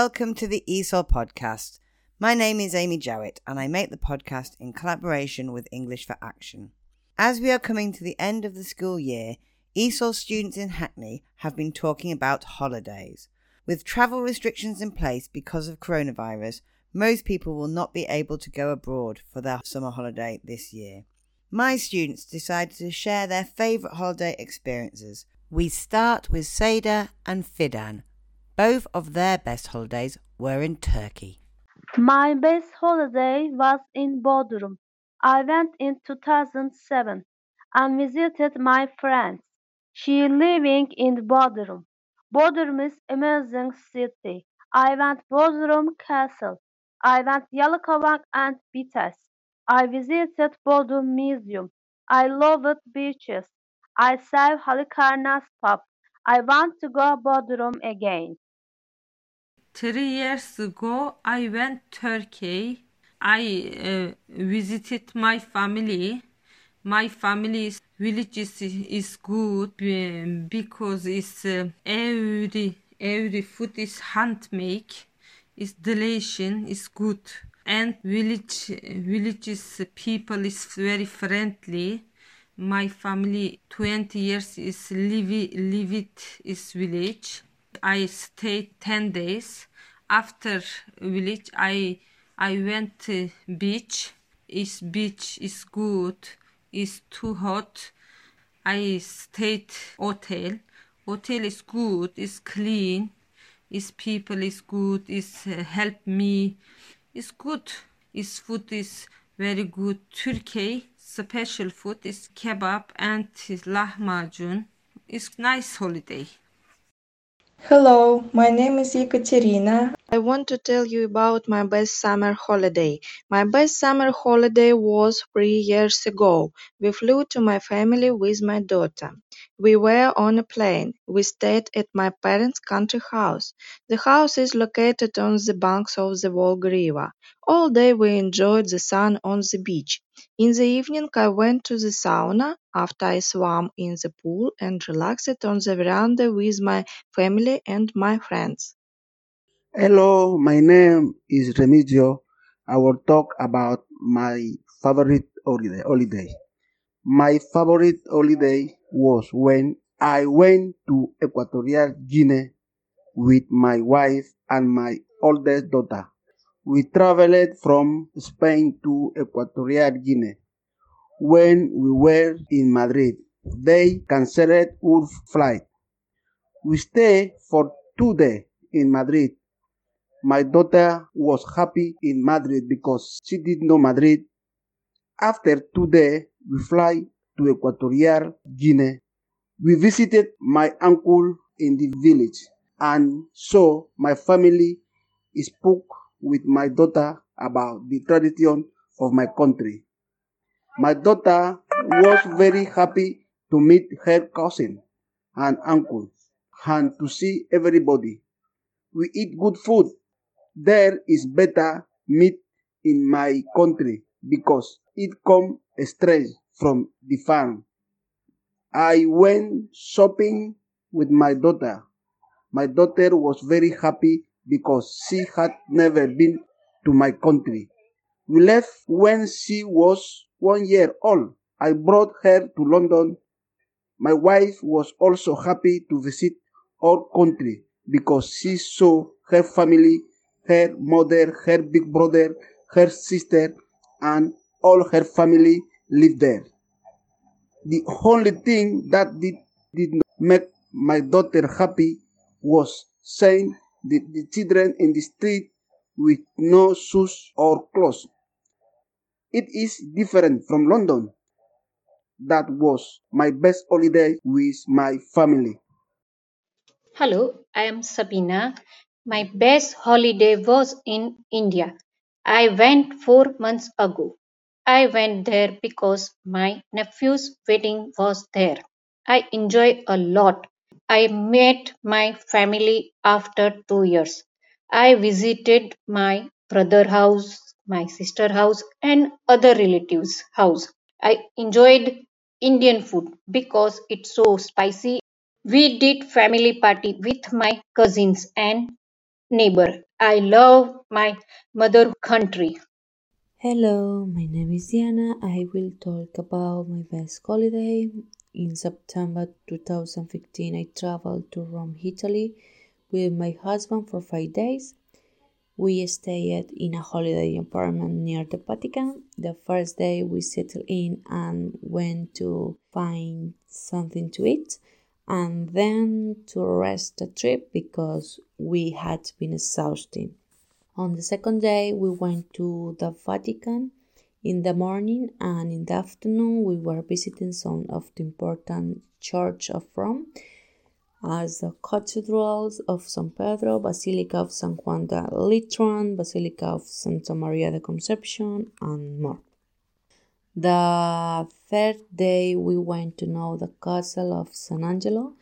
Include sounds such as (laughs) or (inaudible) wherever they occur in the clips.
Welcome to the ESOL podcast. My name is Amy Jowett and I make the podcast in collaboration with English for Action. As we are coming to the end of the school year, ESOL students in Hackney have been talking about holidays. With travel restrictions in place because of coronavirus, most people will not be able to go abroad for their summer holiday this year. My students decided to share their favourite holiday experiences. We start with Seda and Fidan. Both of their best holidays were in Turkey. My best holiday was in Bodrum. I went in 2007 and visited my friends. She living in Bodrum. Bodrum is amazing city. I went Bodrum Castle. I went Yalıkavak and Bitez. I visited Bodrum Museum. I loved beaches. I saw Halikarnas pub. I want to go Bodrum again. Three years ago, I went Turkey. I uh, visited my family. My family's village is, is good um, because it's uh, every every food is handmade. It's delicious. It's good and village villages people is very friendly. My family 20 years is live live it is village. I stayed 10 days. After village, I I went to beach. Is beach is good. Is too hot. I stayed hotel. Hotel is good. Is clean. Is people is good. Is uh, help me. Is good. Is food is very good. Turkey special food is kebab and lahmacun. It's nice holiday. Hello, my name is Ekaterina. I want to tell you about my best summer holiday. My best summer holiday was three years ago. We flew to my family with my daughter. We were on a plane. We stayed at my parents' country house. The house is located on the banks of the Volga River. All day we enjoyed the sun on the beach. In the evening I went to the sauna after I swam in the pool and relaxed on the veranda with my family and my friends. Hello, my name is Remigio. I will talk about my favorite holiday. My favorite holiday was when I went to Equatorial Guinea with my wife and my oldest daughter. We traveled from Spain to Equatorial Guinea. When we were in Madrid, they canceled our flight. We stayed for two days in Madrid. My daughter was happy in Madrid because she did know Madrid. After two days, we fly to Equatorial Guinea. We visited my uncle in the village and so my family spoke with my daughter about the tradition of my country. My daughter was very happy to meet her cousin and uncle and to see everybody. We eat good food. There is better meat in my country because it comes straight from the farm. I went shopping with my daughter. My daughter was very happy because she had never been to my country. We left when she was one year old. I brought her to London. My wife was also happy to visit our country because she saw her family, her mother, her big brother, her sister, and all her family live there. The only thing that did, did not make my daughter happy was seeing the, the children in the street with no shoes or clothes. It is different from London. That was my best holiday with my family. Hello, I am Sabina. My best holiday was in India. I went four months ago. I went there because my nephew's wedding was there. I enjoyed a lot. I met my family after two years. I visited my brother house, my sister house and other relatives house. I enjoyed Indian food because it's so spicy. We did family party with my cousins and neighbor. I love my mother country. Hello, my name is Diana. I will talk about my best holiday. In September 2015, I traveled to Rome, Italy with my husband for five days. We stayed in a holiday apartment near the Vatican. The first day we settled in and went to find something to eat and then to rest the trip because we had been exhausted. On the second day, we went to the Vatican in the morning, and in the afternoon, we were visiting some of the important church of Rome, as the cathedrals of San Pedro, Basilica of San Juan de Latran, Basilica of Santa Maria de Conception, and more. The third day, we went to know the castle of San Angelo,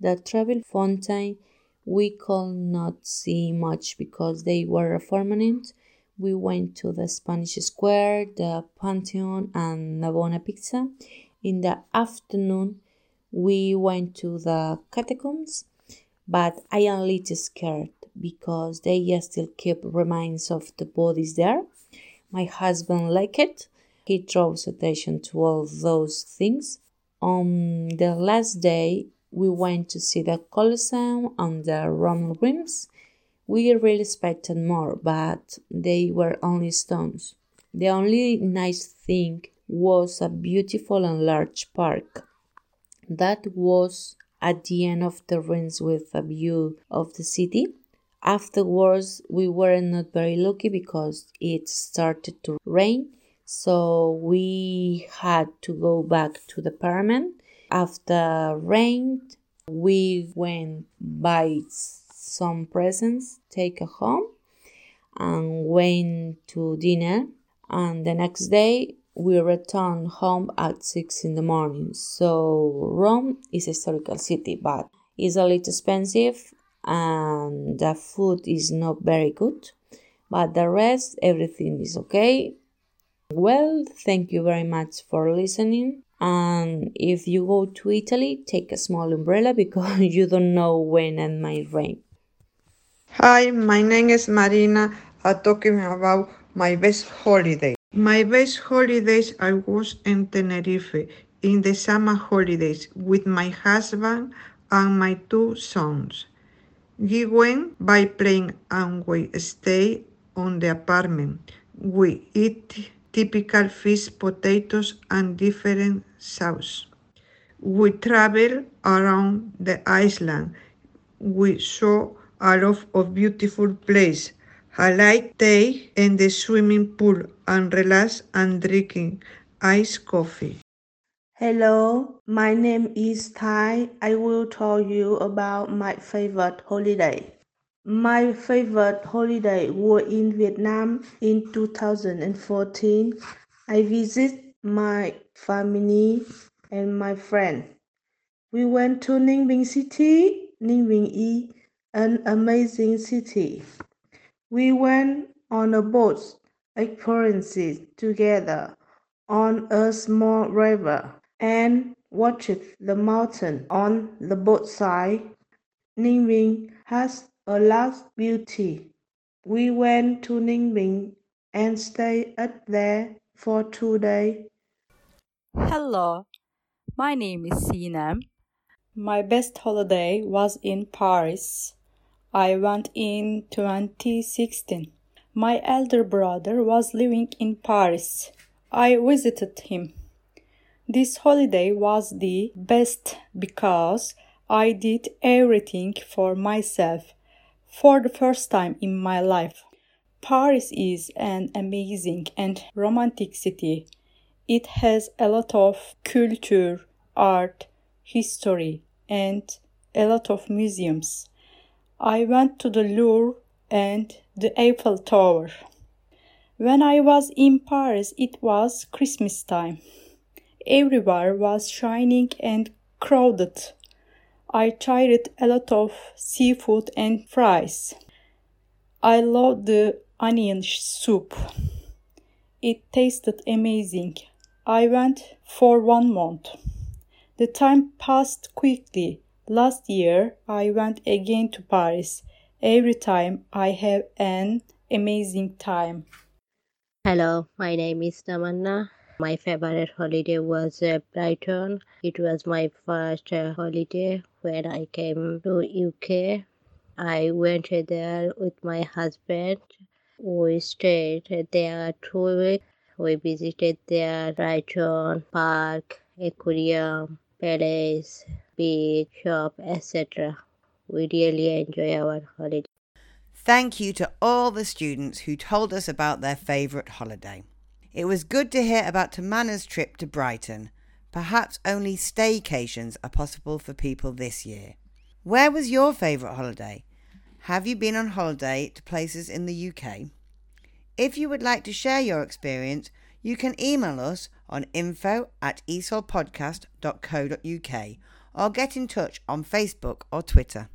the Trevi Fountain. We could not see much because they were permanent. We went to the Spanish Square, the Pantheon, and Navona Piazza. In the afternoon, we went to the catacombs, but I am a little scared because they still keep remains of the bodies there. My husband liked it he draws attention to all those things. On the last day, we went to see the Colosseum and the Roman ruins. We really expected more, but they were only stones. The only nice thing was a beautiful and large park. That was at the end of the ruins with a view of the city. Afterwards, we were not very lucky because it started to rain so we had to go back to the apartment. After rain, we went buy some presents, take a home, and went to dinner. And the next day, we returned home at six in the morning. So Rome is a historical city, but it's a little expensive, and the food is not very good. But the rest, everything is okay well, thank you very much for listening. And if you go to Italy, take a small umbrella (laughs) because you don't know when it might rain. Hi, my name is Marina. I'm talking about my best holiday. My best holidays I was in Tenerife in the summer holidays with my husband and my two sons. We went by plane and we stay on the apartment. We eat typical fish, potatoes, and different sauce. We travel around the island. We saw a lot of beautiful places. I like day in the swimming pool and relax and drinking iced coffee. Hello, my name is Thai. I will tell you about my favorite holiday. My favorite holiday was in Vietnam in 2014. I visit my family and my friend. We went to Ninh Bình City. Ninh Bình is an amazing city. We went on a boat experiences together on a small river and watched the mountain on the boat side. Ninh Bình has a last beauty. We went to Ninh Bình and stayed up there for two days. Hello, my name is Sinem. My best holiday was in Paris. I went in 2016. My elder brother was living in Paris. I visited him. This holiday was the best because I did everything for myself for the first time in my life. Paris is an amazing and romantic city. It has a lot of culture, art, history, and a lot of museums. I went to the Louvre and the Eiffel Tower. When I was in Paris, it was Christmas time. Everywhere was shining and crowded. I tried a lot of seafood and fries. I loved the onion soup. It tasted amazing. I went for one month. The time passed quickly. Last year I went again to Paris Every time I have an amazing time. Hello, my name is Tamanna. My favorite holiday was uh, Brighton. It was my first uh, holiday when I came to UK. I went there with my husband. We stayed there two weeks. We visited there Brighton Park, Aquarium, Palace, beach, shop, etc. We really enjoy our holiday. Thank you to all the students who told us about their favourite holiday. It was good to hear about Tamanna's trip to Brighton. Perhaps only staycations are possible for people this year. Where was your favourite holiday? Have you been on holiday to places in the UK? If you would like to share your experience, you can email us on info at esolpodcast.co.uk or get in touch on Facebook or Twitter.